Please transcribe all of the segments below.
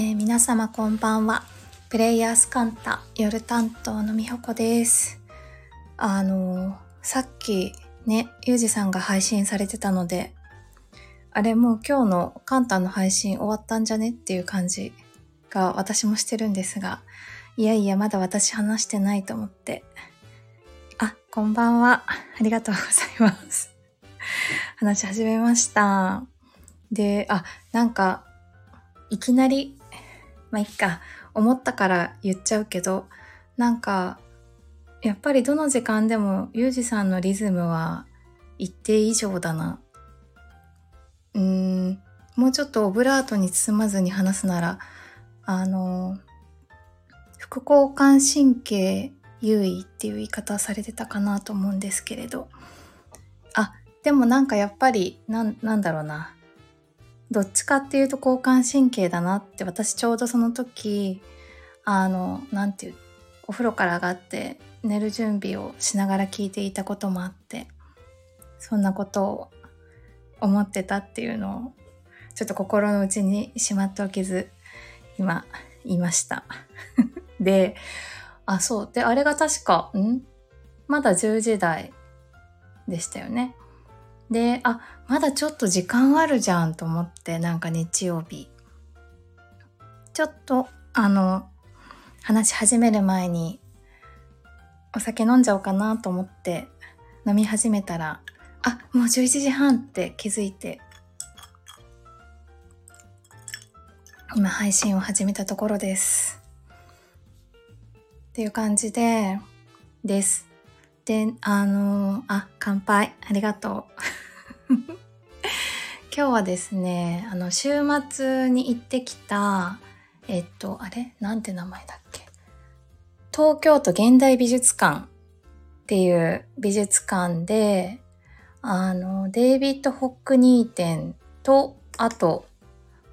えー、皆様こんばんは。プレイヤースカンタ夜担当のみほこです。あのー、さっきね、ゆうじさんが配信されてたので、あれもう今日のカンタの配信終わったんじゃねっていう感じが私もしてるんですが、いやいやまだ私話してないと思って。あ、こんばんは。ありがとうございます。話し始めました。で、あ、なんか、いきなりまあいっか、思ったから言っちゃうけど、なんか、やっぱりどの時間でもユージさんのリズムは一定以上だな。うーん、もうちょっとオブラートに包まずに話すなら、あの、副交感神経優位っていう言い方されてたかなと思うんですけれど。あ、でもなんかやっぱり、な、なんだろうな。どっちかっていうと交感神経だなって私ちょうどその時あのなんていうお風呂から上がって寝る準備をしながら聞いていたこともあってそんなことを思ってたっていうのをちょっと心の内にしまっておきず今言いました。であそう。であれが確かん？まだ10時台でしたよね。で、あ、まだちょっと時間あるじゃんと思って、なんか日曜日。ちょっと、あの、話し始める前に、お酒飲んじゃおうかなと思って飲み始めたら、あ、もう11時半って気づいて、今配信を始めたところです。っていう感じで、です。で、あの、あ、乾杯。ありがとう。今日はですね、あの、週末に行ってきた、えっと、あれ？なんて名前だっけ？東京都現代美術館っていう美術館で、あの、デイビッド・ホックニー展と、あと、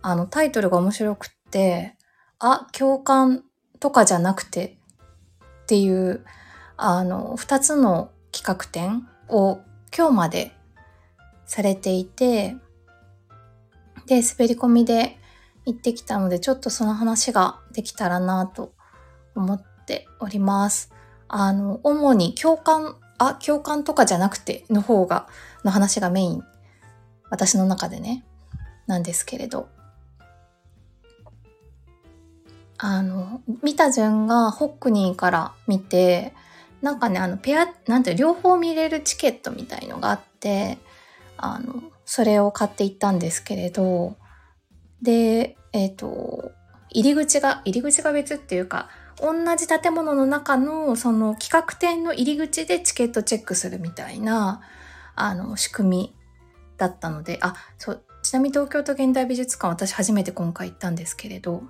あの、タイトルが面白くって、あ、共感とかじゃなくてっていう、あの、二つの企画展を今日までされていて、で、滑り込みで行ってきたので、ちょっとその話ができたらなと思っております。あの、主に共感、あ、共感とかじゃなくての方が、の話がメイン。私の中でね、なんですけれど。あの、見た順がホックニーから見て、なんかね、あの、ペア、なんて両方見れるチケットみたいのがあって、あの、それを買っていったんですけれど、で、えっ、ー、と、入り口が、入り口が別っていうか、同じ建物の中のその企画展の入り口でチケットチェックするみたいな、あの、仕組みだったので、あ、そう、ちなみに東京都現代美術館私初めて今回行ったんですけれど、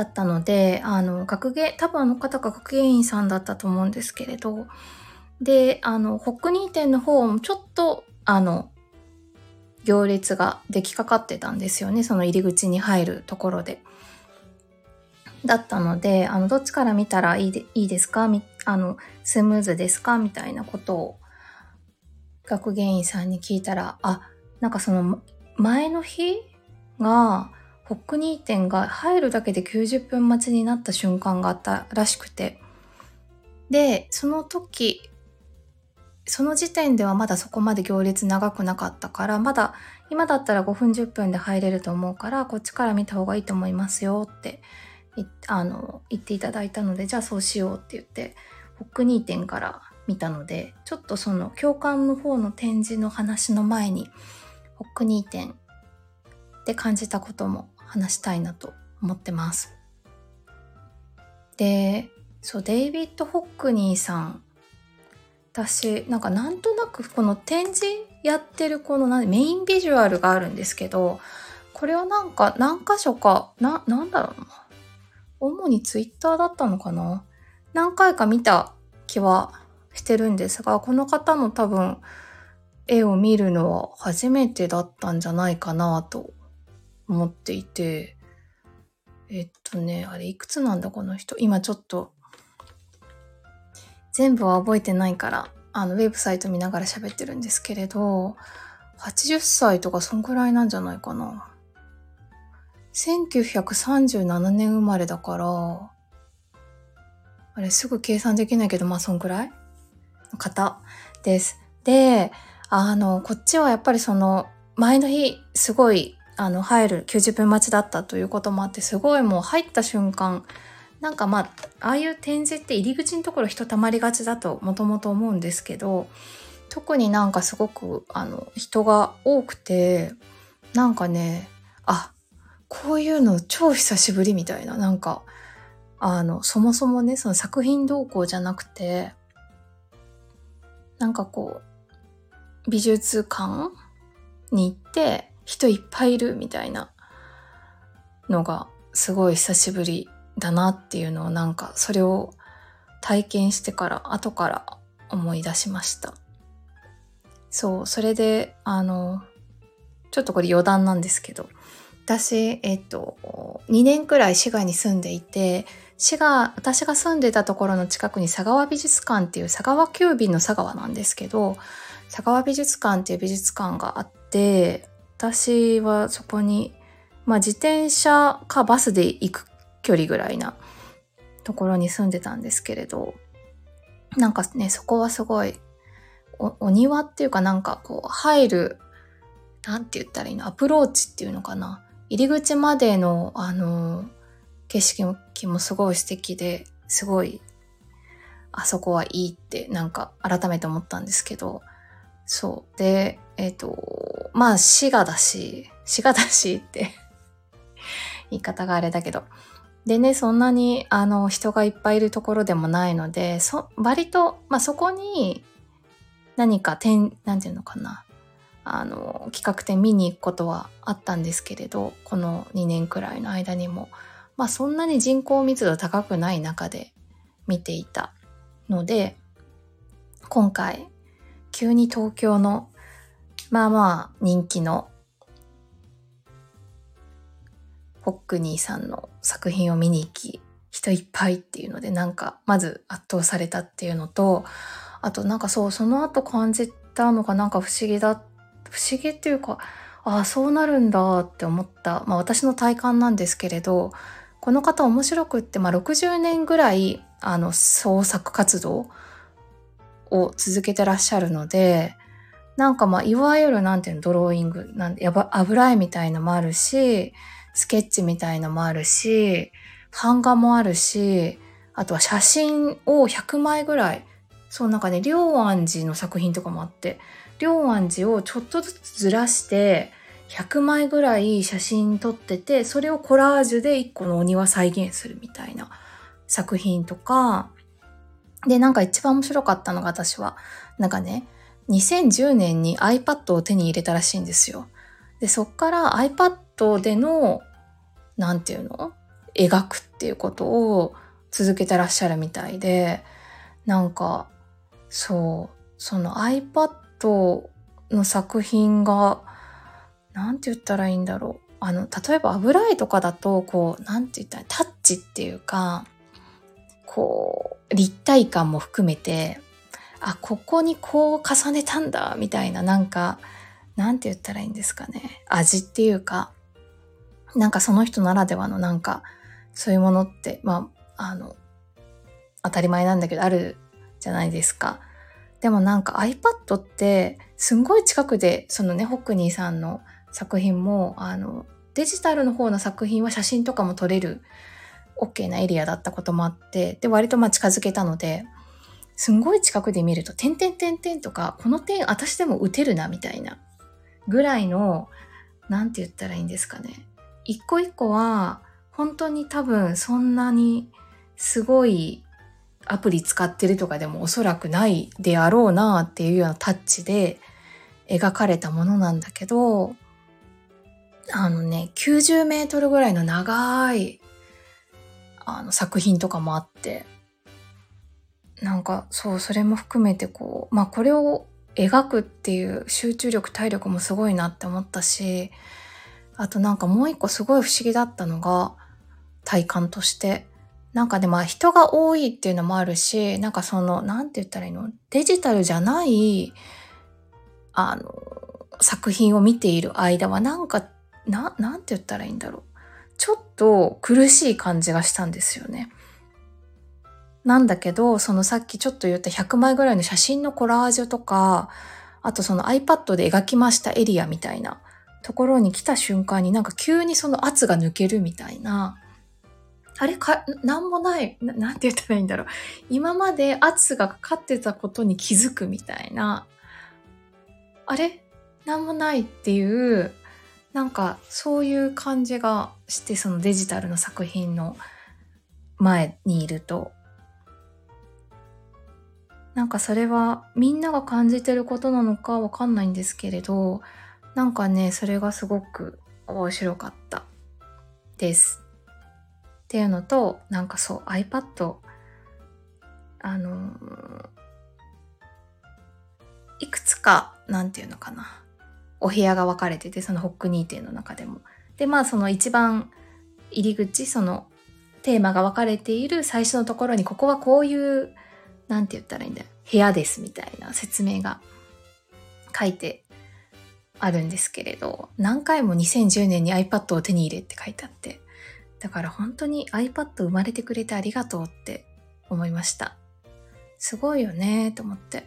だったので、あの、学芸、多分あの方が学芸員さんだったと思うんですけれど、で、あの、ホックニー店の方もちょっと、あの、行列が出来かかってたんですよね。その入り口に入るところで。だったので、あの、どっちから見たらいいでいいですか？あの、スムーズですか？みたいなことを、学芸員さんに聞いたら、あ、なんかその、前の日が、ホックニー店が入るだけで90分待ちになった瞬間があったらしくて。で、その時、その時点ではまだそこまで行列長くなかったから、まだ今だったら5分10分で入れると思うから、こっちから見た方がいいと思いますよってあの言っていただいたので、じゃあそうしようって言って、ホックニー店から見たので、ちょっとその共感の方の展示の話の前に、ホックニー店で感じたことも話したいなと思ってます。で、そう、デイビッド・ホックニーさん。私、なんかなんとなくこの展示やってるこのメインビジュアルがあるんですけど、これをなんか何箇所か、な、なんだろうな。主にツイッターだったのかな何回か見た気はしてるんですが、この方の多分絵を見るのは初めてだったんじゃないかなと思っていて、えっとね、あれいくつなんだこの人？今ちょっと、全部は覚えてないから、あの、ウェブサイト見ながら喋ってるんですけれど、80歳とかそんくらいなんじゃないかな。1937年生まれだから、あれすぐ計算できないけど、まあそんくらい？の方です。で、あの、こっちはやっぱりその、前の日、すごい、あの、入る90分待ちだったということもあって、すごいもう入った瞬間、なんかまあ、ああいう展示って入り口のところ人たまりがちだともともと思うんですけど、特になんかすごく、あの、人が多くて、なんかね、あ、こういうの超久しぶりみたいな、なんか、あの、そもそもね、その作品動向じゃなくて、なんかこう、美術館に行って人いっぱいいるみたいなのがすごい久しぶりだなっていうのをなんかそれを体験してから後から思い出しました。そう、それで、あの、ちょっとこれ余談なんですけど、私、えっと、2年くらい滋賀に住んでいて、滋賀、私が住んでたところの近くに佐川美術館っていう佐川急便の佐川なんですけど、佐川美術館っていう美術館があって、私はそこに、まあ自転車かバスで行く距離ぐらいなところに住んでたんですけれど、なんかね、そこはすごいお、お庭っていうかなんかこう入る、なんて言ったらいいの、アプローチっていうのかな。入り口までの、あの、景色もすごい素敵で、すごい、あそこはいいってなんか改めて思ったんですけど、そう。で、えっ、ー、と、まあ、滋賀だし、滋賀だしって 言い方があれだけど。でね、そんなに、あの、人がいっぱいいるところでもないので、そ、割と、まあ、そこに、何か点、なんていうのかな。あの、企画展見に行くことはあったんですけれど、この2年くらいの間にも、まあそんなに人口密度高くない中で見ていたので、今回、急に東京の、まあまあ人気の、ホックニーさんの作品を見に行き、人いっぱいっていうので、なんか、まず圧倒されたっていうのと、あとなんかそう、その後感じたのがなんか不思議だ不思議っていうか、ああ、そうなるんだって思った、まあ私の体感なんですけれど、この方面白くって、まあ60年ぐらい、あの、創作活動を続けてらっしゃるので、なんかまあ、いわゆるなんていうの、ドローイング、なんやば、油絵みたいのもあるし、スケッチみたいのもあるし、版画もあるし、あとは写真を100枚ぐらい、そうなんかね、両安寺の作品とかもあって、龍安寺をちょっとずつずらして100枚ぐらい写真撮っててそれをコラージュで1個のお庭再現するみたいな作品とかでなんか一番面白かったのが私はなんかね2010年に iPad を手に入れたらしいんですよ。でそっから iPad での何て言うの？描くっていうことを続けてらっしゃるみたいでなんかそうその iPad の作品が、なんて言ったらいいんだろう。あの、例えば油絵とかだと、こう、なんて言ったら、タッチっていうか、こう、立体感も含めて、あ、ここにこう重ねたんだ、みたいな、なんか、なんて言ったらいいんですかね。味っていうか、なんかその人ならではのなんか、そういうものって、まあ、あの、当たり前なんだけど、あるじゃないですか。でもなんか iPad ってすんごい近くでそのねホックニーさんの作品もあのデジタルの方の作品は写真とかも撮れる OK なエリアだったこともあってで割とまあ近づけたのですんごい近くで見ると点々点々とかこの点私でも打てるなみたいなぐらいのなんて言ったらいいんですかね。一個一個は本当に多分そんなにすごいアプリ使ってるとかでもおそらくないであろうなっていうようなタッチで描かれたものなんだけど、あのね、90メートルぐらいの長いあの作品とかもあって、なんかそう、それも含めてこう、まあこれを描くっていう集中力、体力もすごいなって思ったし、あとなんかもう一個すごい不思議だったのが、体感として、なんかでも人が多いっていうのもあるし、なんかその、なんて言ったらいいの？デジタルじゃない、あの、作品を見ている間はなんか、な、なんて言ったらいいんだろう。ちょっと苦しい感じがしたんですよね。なんだけど、そのさっきちょっと言った100枚ぐらいの写真のコラージュとか、あとその iPad で描きましたエリアみたいなところに来た瞬間になんか急にその圧が抜けるみたいな、あれか、なんもないな、なんて言ったらいいんだろう。今まで圧がかかってたことに気づくみたいな、あれ？なんもないっていう、なんかそういう感じがしてそのデジタルの作品の前にいると。なんかそれはみんなが感じてることなのかわかんないんですけれどなんかねそれがすごく面白かった。です。っていうのとなんかそう iPad あのいくつかなんていうのかな。お部屋が分かれててそのホックニー店の中でも。でまあその一番入り口そのテーマが分かれている最初のところにここはこういうなんて言ったらいいんだよ。部屋ですみたいな説明が書いてあるんですけれど何回も2010年に iPad を手に入れって書いてあってだから本当に iPad 生まれてくれてありがとうって思いました。すごいよねと思って。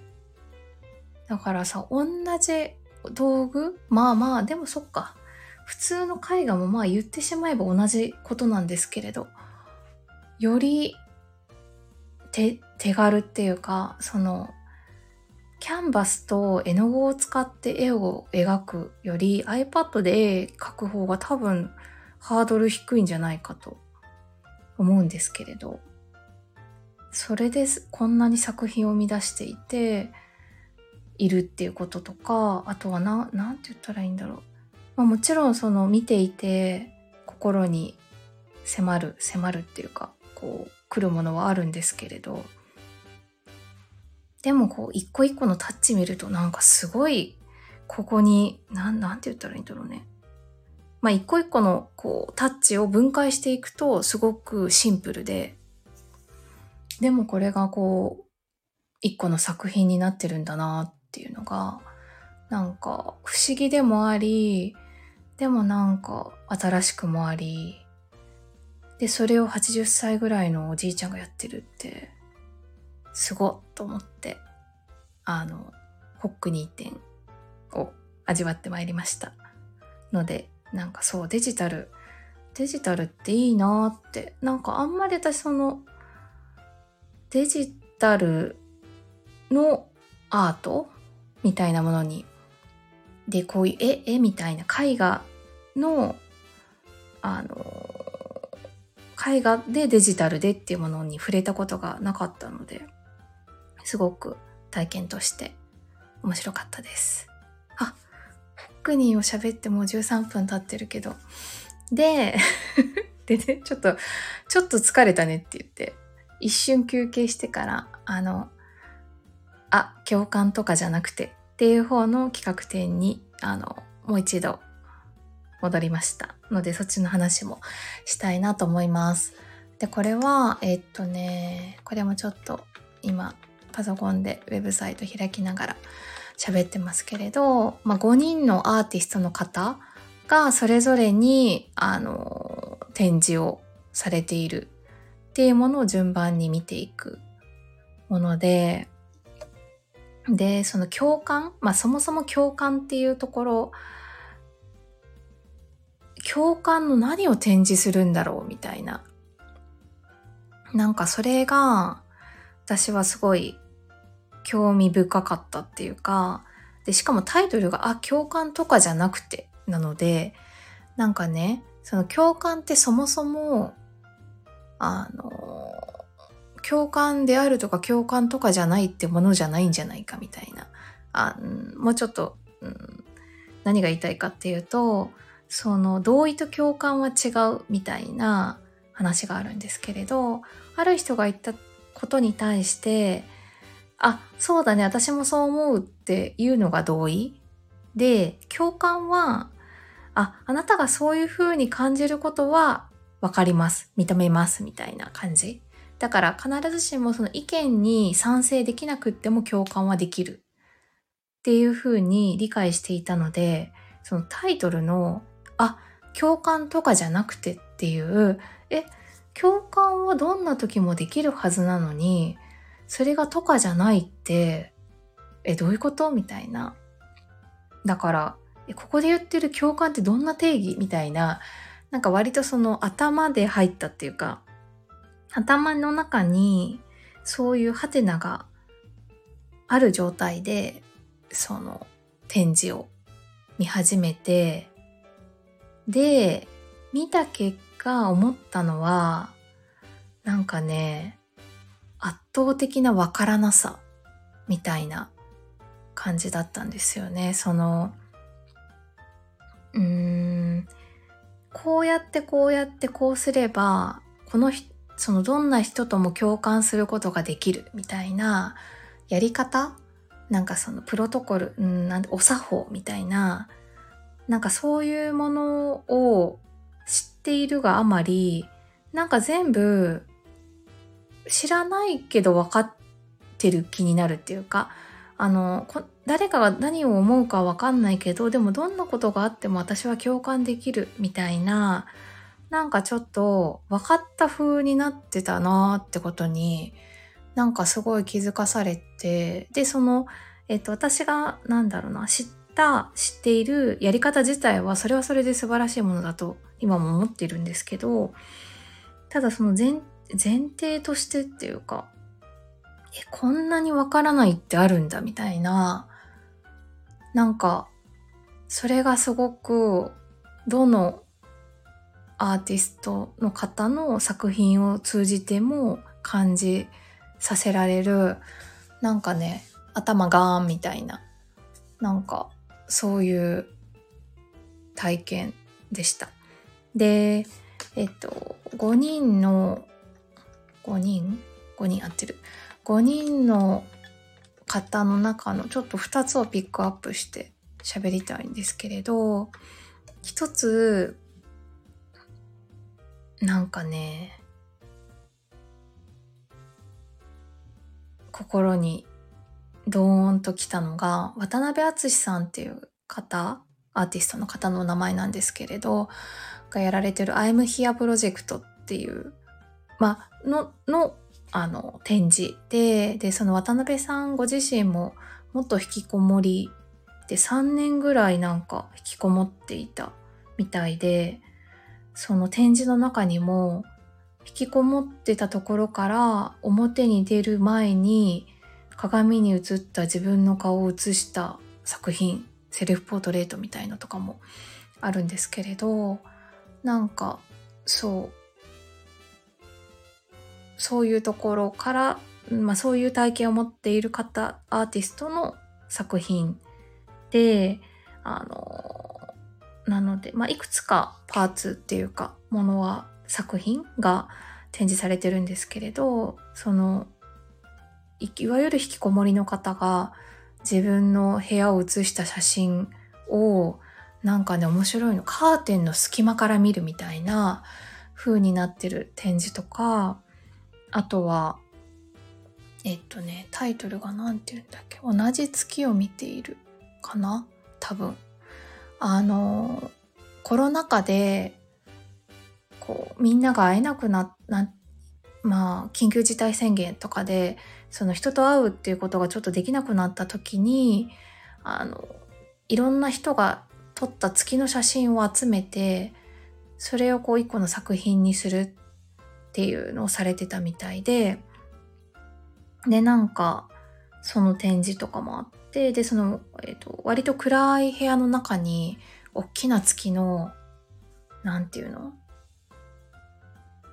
だからさ同じ道具？まあまあ、でもそっか。普通の絵画もまあ言ってしまえば同じことなんですけれど、より手手軽っていうか、その、キャンバスと絵の具を使って絵を描くより iPad で絵描く方が多分ハードル低いんじゃないかと思うんですけれど、それでこんなに作品を生み出していて、いるっていうこととかあとは何て言ったらいいんだろう、まあ、もちろんその見ていて心に迫る迫るっていうかこう来るものはあるんですけれど。でもこう一個一個のタッチ見るとなんかすごいここになんなんて言ったらいいんだろうね。まあ一個一個のこうタッチを分解していくとすごくシンプルで。でもこれがこう一個の作品になってるんだなっていうのがなんか不思議でもありでもなんか新しくもありでそれを80歳ぐらいのおじいちゃんがやってるってすごっと思ってあのホックニー店を味わってまいりました。のでなんかそうデジタルデジタルっていいなってなんかあんまり私そのデジタルのアートみたいなものにでこういう絵みたいな絵画のあの絵画でデジタルでっていうものに触れたことがなかったのですごく体験として面白かったです。あ、フックニーを喋ってもう13分経ってるけど。で、でね、ちょっと、ちょっと疲れたねって言って、一瞬休憩してから、あの、あ、共感とかじゃなくてっていう方の企画展に、あの、もう一度戻りましたので、そっちの話もしたいなと思います。で、これは、えっとね、これもちょっと今、パソコンでウェブサイト開きながら喋ってますけれど、まあ、5人のアーティストの方がそれぞれに、あの、展示をされているっていうものを順番に見ていくもので、で、その共感、まあそもそも共感っていうところ、共感の何を展示するんだろうみたいな。なんかそれが私はすごい興味深かったっていうか、で、しかもタイトルが、あ、共感とかじゃなくて、なので、なんかね、その共感ってそもそも、あの、共感であるとか共感とかじゃないってものじゃないんじゃないかみたいな。あもうちょっと、うん、何が言いたいかっていうと、その同意と共感は違うみたいな話があるんですけれど、ある人が言ったことに対して、あ、そうだね、私もそう思うっていうのが同意で、共感は、あ、あなたがそういうふうに感じることはわかります、認めますみたいな感じ。だから必ずしもその意見に賛成できなくっても共感はできる。っていうふうに理解していたので、そのタイトルの、あ、共感とかじゃなくてっていう、え、共感はどんな時もできるはずなのに、それがとかじゃないって、え、どういうこと？みたいな。だから、ここで言ってる共感ってどんな定義？みたいな、なんか割とその頭で入ったっていうか、頭の中にそういうハテナがある状態で、その展示を見始めて、で、見た結果思ったのは、なんかね、圧倒的なわからなさみたいな感じだったんですよね。その、うーん、こうやってこうやってこうすれば、このそのどんな人とも共感することができるみたいなやり方？なんかそのプロトコル、うん、なんお作法みたいな、なんかそういうものを知っているがあまり、なんか全部知らないけど分かってる気になるっていうか、あの、誰かが何を思うか分かんないけど、でもどんなことがあっても私は共感できるみたいな、なんかちょっと分かった風になってたなーってことに、なんかすごい気づかされて、で、その、えっと、私が、なんだろうな、知った、知っているやり方自体は、それはそれで素晴らしいものだと、今も思ってるんですけど、ただその前、前提としてっていうか、え、こんなにわからないってあるんだ、みたいな、なんか、それがすごく、どのアーティストの方の作品を通じても感じさせられる、なんかね、頭ガーンみたいな、なんか、そういう体験でした。で、えっと、5人の、5人 ?5 人合ってる。5人の方の中のちょっと2つをピックアップして喋りたいんですけれど、一つ、なんかね、心にドーンと来たのが、渡辺淳さんっていう方、アーティストの方の名前なんですけれど、がやられてる I'm Here プロジェクトっていう、ま、の、の、あの、展示で、で、その渡辺さんご自身ももっと引きこもりで3年ぐらいなんか引きこもっていたみたいで、その展示の中にも引きこもってたところから表に出る前に鏡に映った自分の顔を映した作品セルフポートレートみたいのとかもあるんですけれどなんかそう。そういうところから、まあ、そういう体験を持っている方アーティストの作品であのなので、まあ、いくつかパーツっていうかものは作品が展示されてるんですけれどそのいわゆる引きこもりの方が自分の部屋を写した写真をなんかね面白いのカーテンの隙間から見るみたいな風になってる展示とかあとはえっとねタイトルが何て言うんだっけ同じ月を見ているかな多分。あのコロナ禍でこうみんなが会えなくななまあ緊急事態宣言とかでその人と会うっていうことがちょっとできなくなった時にあのいろんな人が撮った月の写真を集めてそれをこう一個の作品にするっていうのをされてたみたいででなんかその展示とかもあってでその、えーと、割と暗い部屋の中に大きな月のなんていうの？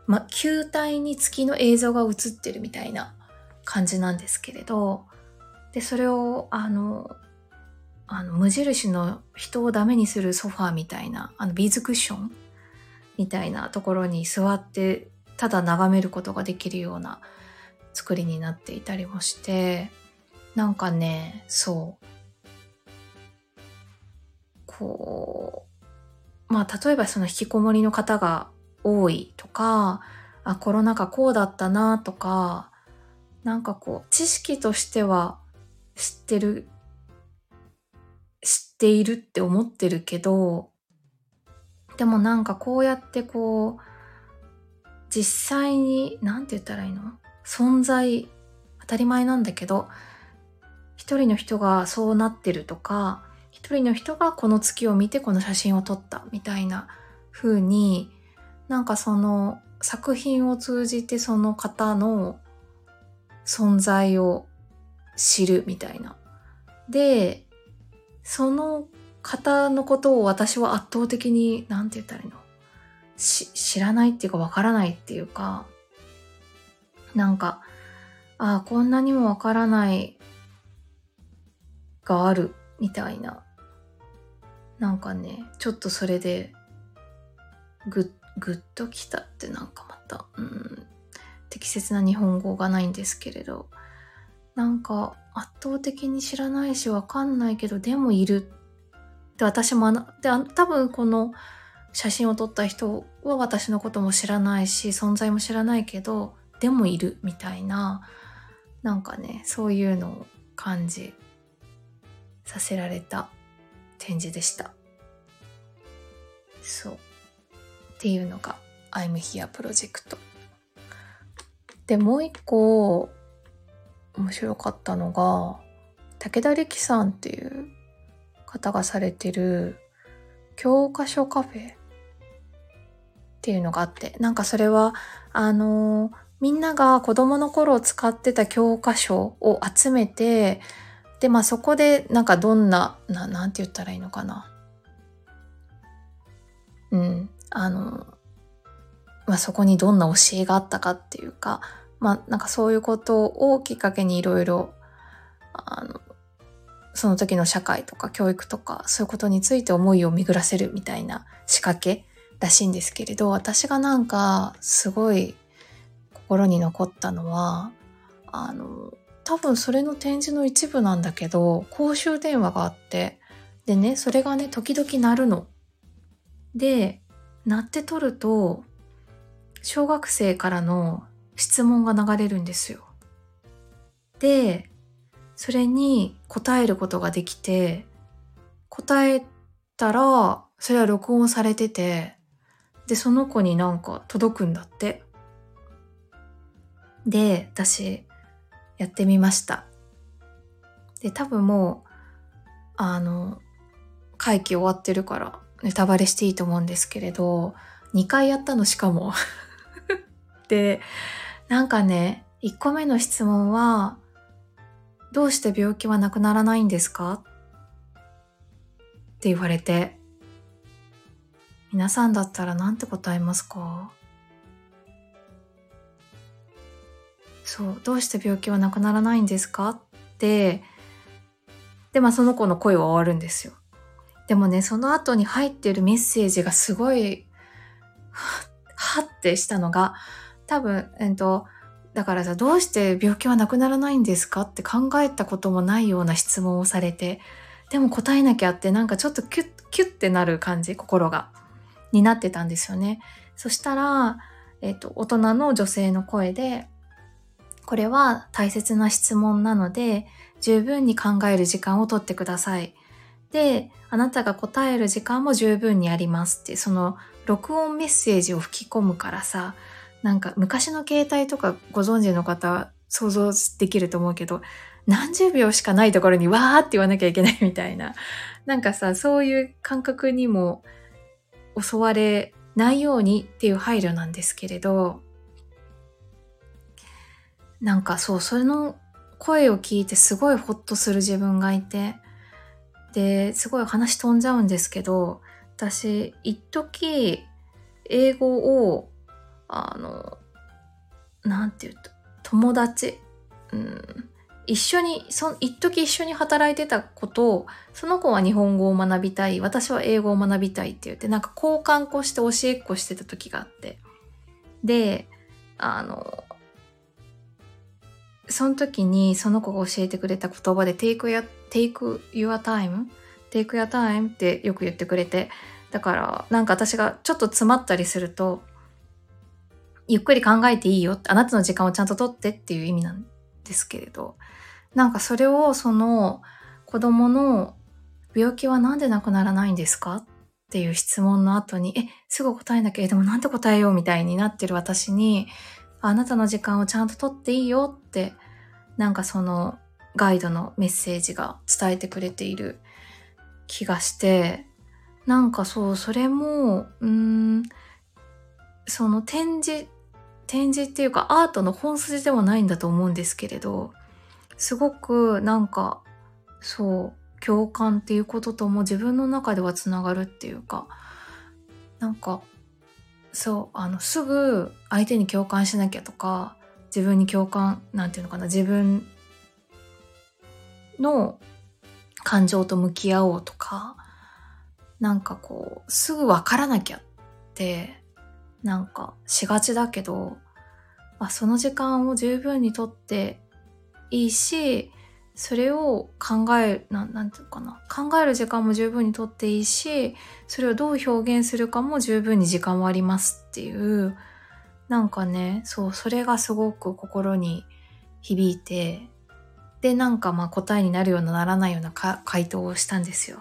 ま、球体に月の映像が映ってるみたいな感じなんですけれど、で、それを、あの、あの、無印の人をダメにするソファーみたいな、あの、ビーズクッション？みたいなところに座って、ただ眺めることができるような作りになっていたりもして、なんかね、そう。こう、まあ、例えばその引きこもりの方が多いとか、あ、コロナ禍こうだったなとか、なんかこう、知識としては知ってる、知っているって思ってるけど、でもなんかこうやってこう、実際に、なんて言ったらいいの？存在、当たり前なんだけど、一人の人がそうなってるとか、一人の人がこの月を見てこの写真を撮ったみたいな風に、なんかその作品を通じてその方の存在を知るみたいな。で、その方のことを私は圧倒的に、なんて言ったらいいの？知らないっていうかわからないっていうか、なんか、ああ、こんなにもわからないがあるみたいな。なんかね、ちょっとそれで、ぐ、ぐっときたってなんかまた、うん、適切な日本語がないんですけれど、なんか圧倒的に知らないしわかんないけど、でもいる。で、私もで、多分この写真を撮った人は私のことも知らないし、存在も知らないけど、でもいるみたいな、なんかね、そういうのを感じさせられた展示でした。そう。っていうのが I'm Here プロジェクト。で、もう一個面白かったのが、武田力さんっていう方がされてる教科書カフェっていうのがあって、なんかそれは、あの、みんなが子供の頃使ってた教科書を集めて、で、まあそこでなんかどんな、なんて言ったらいいのかな。うん、あの、まあそこにどんな教えがあったかっていうか、まあなんかそういうことをきっかけにいろいろ、あの、その時の社会とか教育とかそういうことについて思いを巡らせるみたいな仕掛けらしいんですけれど、私がなんかすごい心に残ったのは、あの、多分それの展示の一部なんだけど、公衆電話があって、でね、それがね、時々鳴るの。で、鳴って取ると、小学生からの質問が流れるんですよ。で、それに答えることができて、答えたら、それは録音されてて、で、その子になんか届くんだって。で、私、やってみました。で、多分もう、あの、会期終わってるから、ネタバレしていいと思うんですけれど、2回やったのしかも。で、なんかね、1個目の質問は、どうして病気はなくならないんですか？って言われて、皆さんだったら何て答えますか？そう、どうして病気はなくならないんですか？って、で、まあその子の声は終わるんですよ。でもね、その後に入ってるメッセージがすごい、はってしたのが、多分、えっと、だからさ、どうして病気はなくならないんですか？って考えたこともないような質問をされて、でも答えなきゃってなんかちょっとキュッ、キュッてなる感じ、心が、になってたんですよね。そしたら、えっと、大人の女性の声で、これは大切な質問なので、十分に考える時間をとってください。で、あなたが答える時間も十分にありますって、その録音メッセージを吹き込むからさ、なんか昔の携帯とかご存知の方は想像できると思うけど、何十秒しかないところにわーって言わなきゃいけないみたいな。なんかさ、そういう感覚にも襲われないようにっていう配慮なんですけれど、なんかそう、それの声を聞いてすごいホッとする自分がいて、で、すごい話飛んじゃうんですけど、私、一時英語をあの、なんて言うと、友達、うん、一緒に、そ一時一緒に働いてたこと、その子は日本語を学びたい、私は英語を学びたいって言って、なんか交換こして教えっこしてた時があって。で、あの、その時にその子が教えてくれた言葉で take your, take your time? take your time ってよく言ってくれて、だからなんか私がちょっと詰まったりすると、ゆっくり考えていいよ。ってあなたの時間をちゃんと取ってっていう意味なんですけれど、なんかそれをその子供の病気はなんでなくならないんですか？っっていう質問の後に、え、すぐ答えなきゃ、え、でもなんて答えよう？みたいになってる私に、あなたの時間をちゃんと取っていいよって、なんかそのガイドのメッセージが伝えてくれている気がして、なんかそう、それも、うーん、その展示、展示っていうかアートの本筋ではないんだと思うんですけれど、すごくなんか、そう、共感っていうこととも自分の中ではつながるっていうか、なんか、そう、あの、すぐ相手に共感しなきゃとか、自分に共感、なんていうのかな、自分の感情と向き合おうとか、なんかこう、すぐわからなきゃって、なんかしがちだけど、あ、その時間を十分にとっていいし、それを考え、ななんていうかな。考える時間も十分にとっていいし、それをどう表現するかも十分に時間はありますっていう、なんかね、そう、それがすごく心に響いて、で、なんかまあ答えになるようなならないような回答をしたんですよ。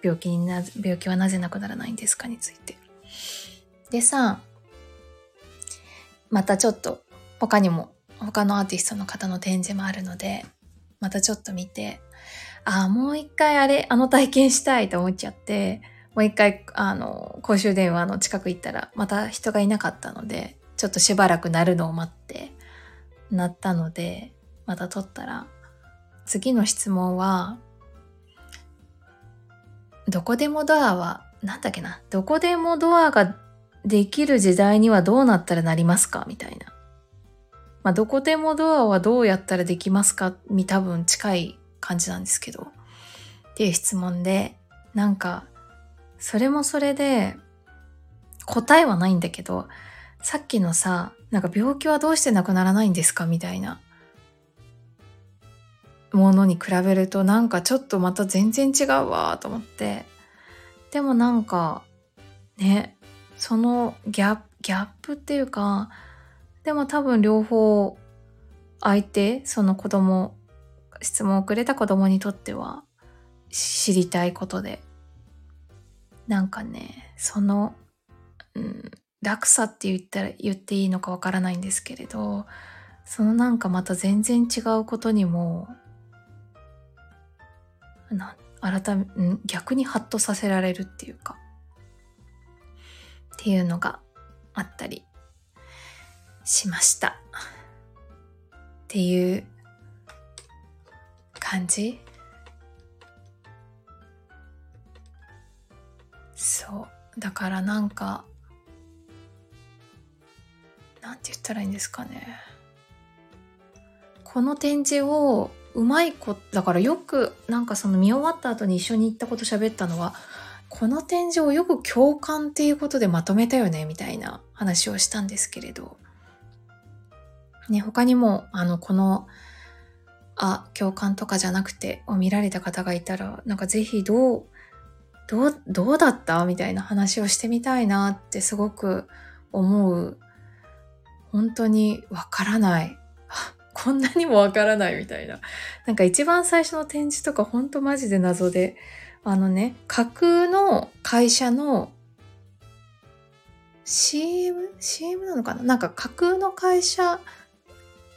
病気にな、病気はなぜなくならないんですかについて。でさ、またちょっと他にも他のアーティストの方の展示もあるので、またちょっと見て、ああ、もう一回あれ、あの体験したいと思っちゃって、もう一回、あの、公衆電話の近く行ったら、また人がいなかったので、ちょっとしばらくなるのを待って、なったので、また撮ったら、次の質問は、どこでもドアは、なんだっけな、どこでもドアができる時代にはどうなったらなりますか？みたいな。まあ、どこでもドアはどうやったらできますかに多分近い感じなんですけど。っていう質問で、なんか、それもそれで、答えはないんだけど、さっきのさ、なんか病気はどうしてなくならないんですかみたいなものに比べるとなんかちょっとまた全然違うわと思って。でもなんか、ね、そのギャップギャップっていうか、でも多分両方相手、その子供、質問をくれた子供にとっては知りたいことで。なんかね、その、うん、楽さって言ったら言っていいのかわからないんですけれど、そのなんかまた全然違うことにも、な、改め、逆にハッとさせられるっていうか、っていうのがあったりしました。っていう感じ？そう。だからなんか、なんて言ったらいいんですかね。この展示をうまい子、だからよくなんかその見終わった後に一緒に行ったこと喋ったのは、この展示をよく共感っていうことでまとめたよね、みたいな話をしたんですけれど。ね、他にも、あの、この、あ、共感とかじゃなくて、を見られた方がいたら、なんかぜひどう、どう、どうだった？みたいな話をしてみたいなってすごく思う。本当にわからない。こんなにもわからないみたいな。なんか一番最初の展示とかほんとマジで謎で、あのね、架空の会社の CM?CM なのかな？なんか架空の会社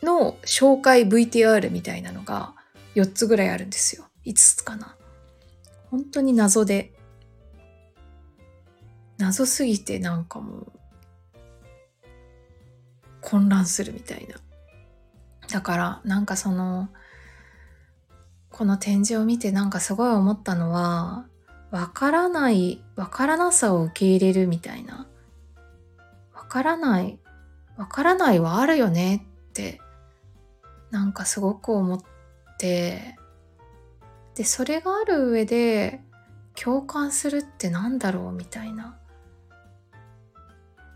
の紹介 VTR みたいなのが4つぐらいあるんですよ。5つかな。本当に謎で。謎すぎてなんかもう混乱するみたいな。だからなんかそのこの展示を見てなんかすごい思ったのは、わからない、わからなさを受け入れるみたいな。わからない、わからないはあるよねって、なんかすごく思って、で、それがある上で、共感するってなんだろうみたいな。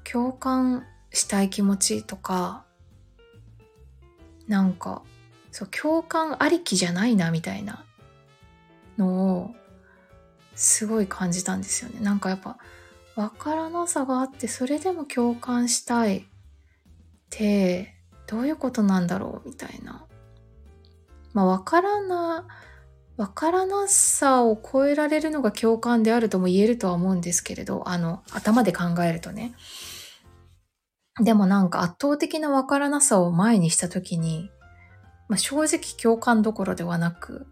共感したい気持ちとか、なんかそう共感ありきじゃないなみたいなのをすごい感じたんですよねなんかやっぱ分からなさがあってそれでも共感したいってどういうことなんだろう？みたいなまあ分からなわからなさを超えられるのが共感であるとも言えるとは思うんですけれど、あの、頭で考えるとね。でもなんか圧倒的なわからなさを前にしたときに、まあ、正直共感どころではなく、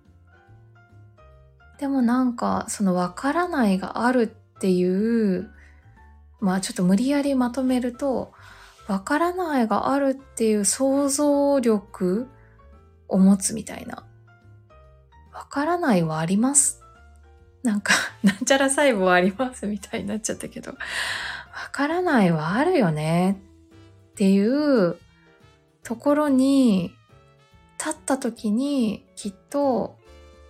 でもなんかそのわからないがあるっていう、まあちょっと無理やりまとめると、わからないがあるっていう想像力を持つみたいな。わからないはあります。なんか、なんちゃら細胞ありますみたいになっちゃったけど、わからないはあるよねっていうところに立った時にきっと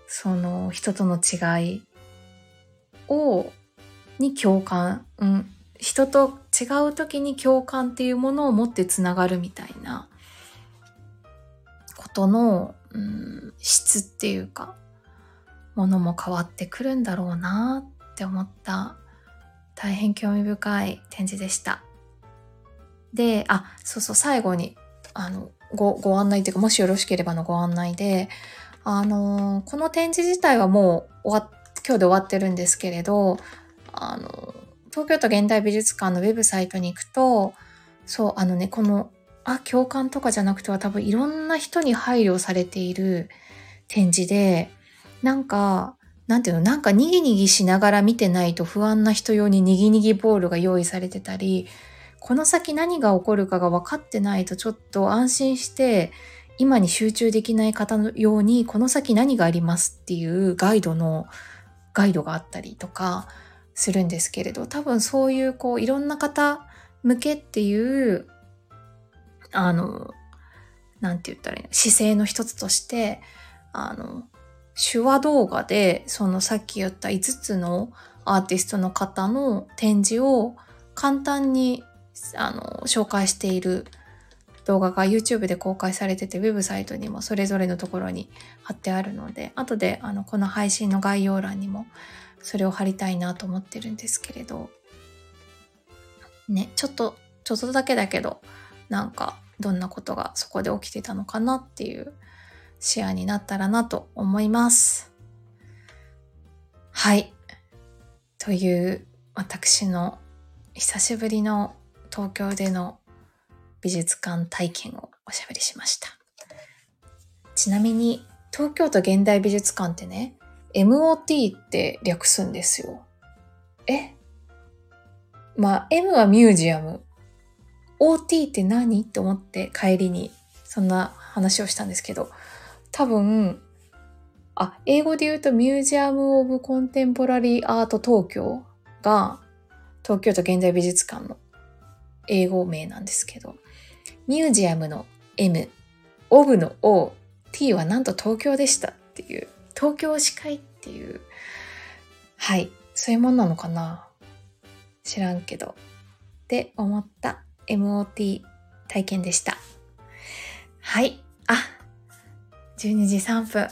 その人との違いをに共感、うん、人と違う時に共感っていうものを持ってつながるみたいなことの、うん、質っていうかものも変わってくるんだろうなって思った大変興味深い展示でした。で、あ、そうそう、最後に、あの、ご、ご案内っていうか、もしよろしければのご案内で、あのこの展示自体はもう終わ今日で終わってるんですけれど、あの東京都現代美術館のウェブサイトに行くと、そう、あのね、この、あ、共感とかじゃなくては多分いろんな人に配慮されている展示で、なんか、なんていうの、なんかにぎにぎしながら見てないと不安な人用ににぎにぎボールが用意されてたり、この先何が起こるかが分かってないとちょっと安心して今に集中できない方のようにこの先何がありますっていうガイドのガイドがあったりとかするんですけれど多分そういうこういろんな方向けっていうあのなんて言ったらいいの？姿勢の一つとしてあの手話動画でそのさっき言った5つのアーティストの方の展示を簡単にあの紹介している動画が YouTube で公開されてて、ウェブサイトにもそれぞれのところに貼ってあるので、後であのこの配信の概要欄にもそれを貼りたいなと思ってるんですけれど、ね、ちょっと、ちょっとだけだけど、なんかどんなことがそこで起きてたのかなっていう視野になったらなと思います。はい。という私の久しぶりの東京での美術館体験をおしゃべりしました。ちなみに、東京都現代美術館ってね、MOT って略すんですよ。え？まあ、M はミュージアム。OT って何？って思って帰りにそんな話をしたんですけど、多分、あ、英語で言うとミュージアム・オブ・コンテンポラリー・アート東京が東京都現代美術館の英語名なんですけど、ミュージアムの M、オブの O、T はなんと東京でしたっていう、東京司会っていう、はい、そういうもんなのかな？知らんけど。って思った MOT 体験でした。はい。あ、12時3分。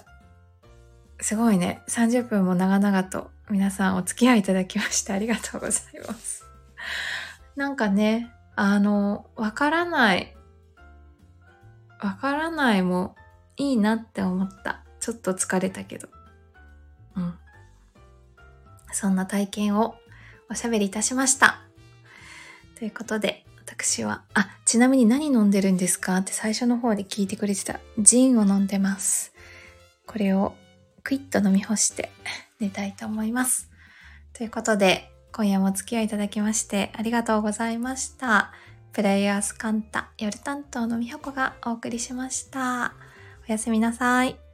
すごいね。30分も長々と皆さんお付き合いいただきましてありがとうございます。なんかね、あの、わからないわからないもいいなって思った。ちょっと疲れたけど。うん。そんな体験をおしゃべりいたしました。ということで、私は、あ、ちなみに何飲んでるんですか？って最初の方で聞いてくれてた。ジンを飲んでます。これをクイッと飲み干して寝たいと思います。ということで、今夜もお付き合いいただきましてありがとうございました。プレイヤースカンタ夜担当のみほこがお送りしました。おやすみなさい。